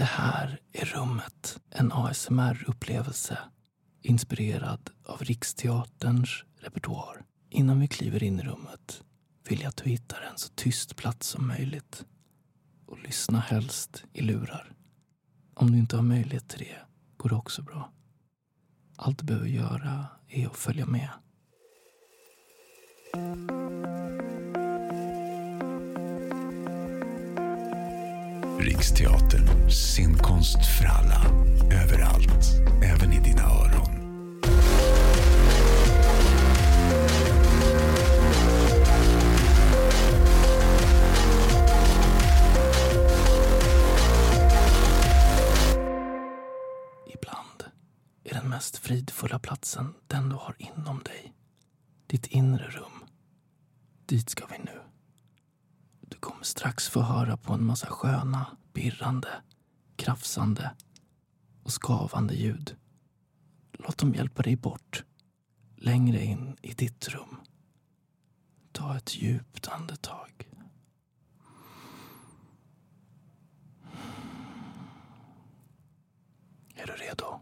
Det här är rummet. En ASMR-upplevelse inspirerad av Riksteaterns repertoar. Innan vi kliver in i rummet vill jag att du hittar en så tyst plats som möjligt och lyssna helst i lurar. Om du inte har möjlighet till det går det också bra. Allt du behöver göra är att följa med. Riksteatern. Scenkonst för alla. Överallt. Även i dina öron. Ibland är den mest fridfulla platsen den du har inom dig. Ditt inre rum. Dit ska vi nu. Strax få höra på en massa sköna, birrande, krafsande och skavande ljud. Låt dem hjälpa dig bort, längre in i ditt rum. Ta ett djupt andetag. Är du redo?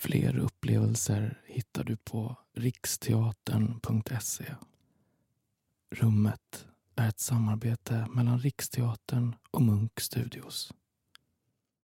Fler upplevelser hittar du på riksteatern.se. Rummet är ett samarbete mellan Riksteatern och Munk Studios.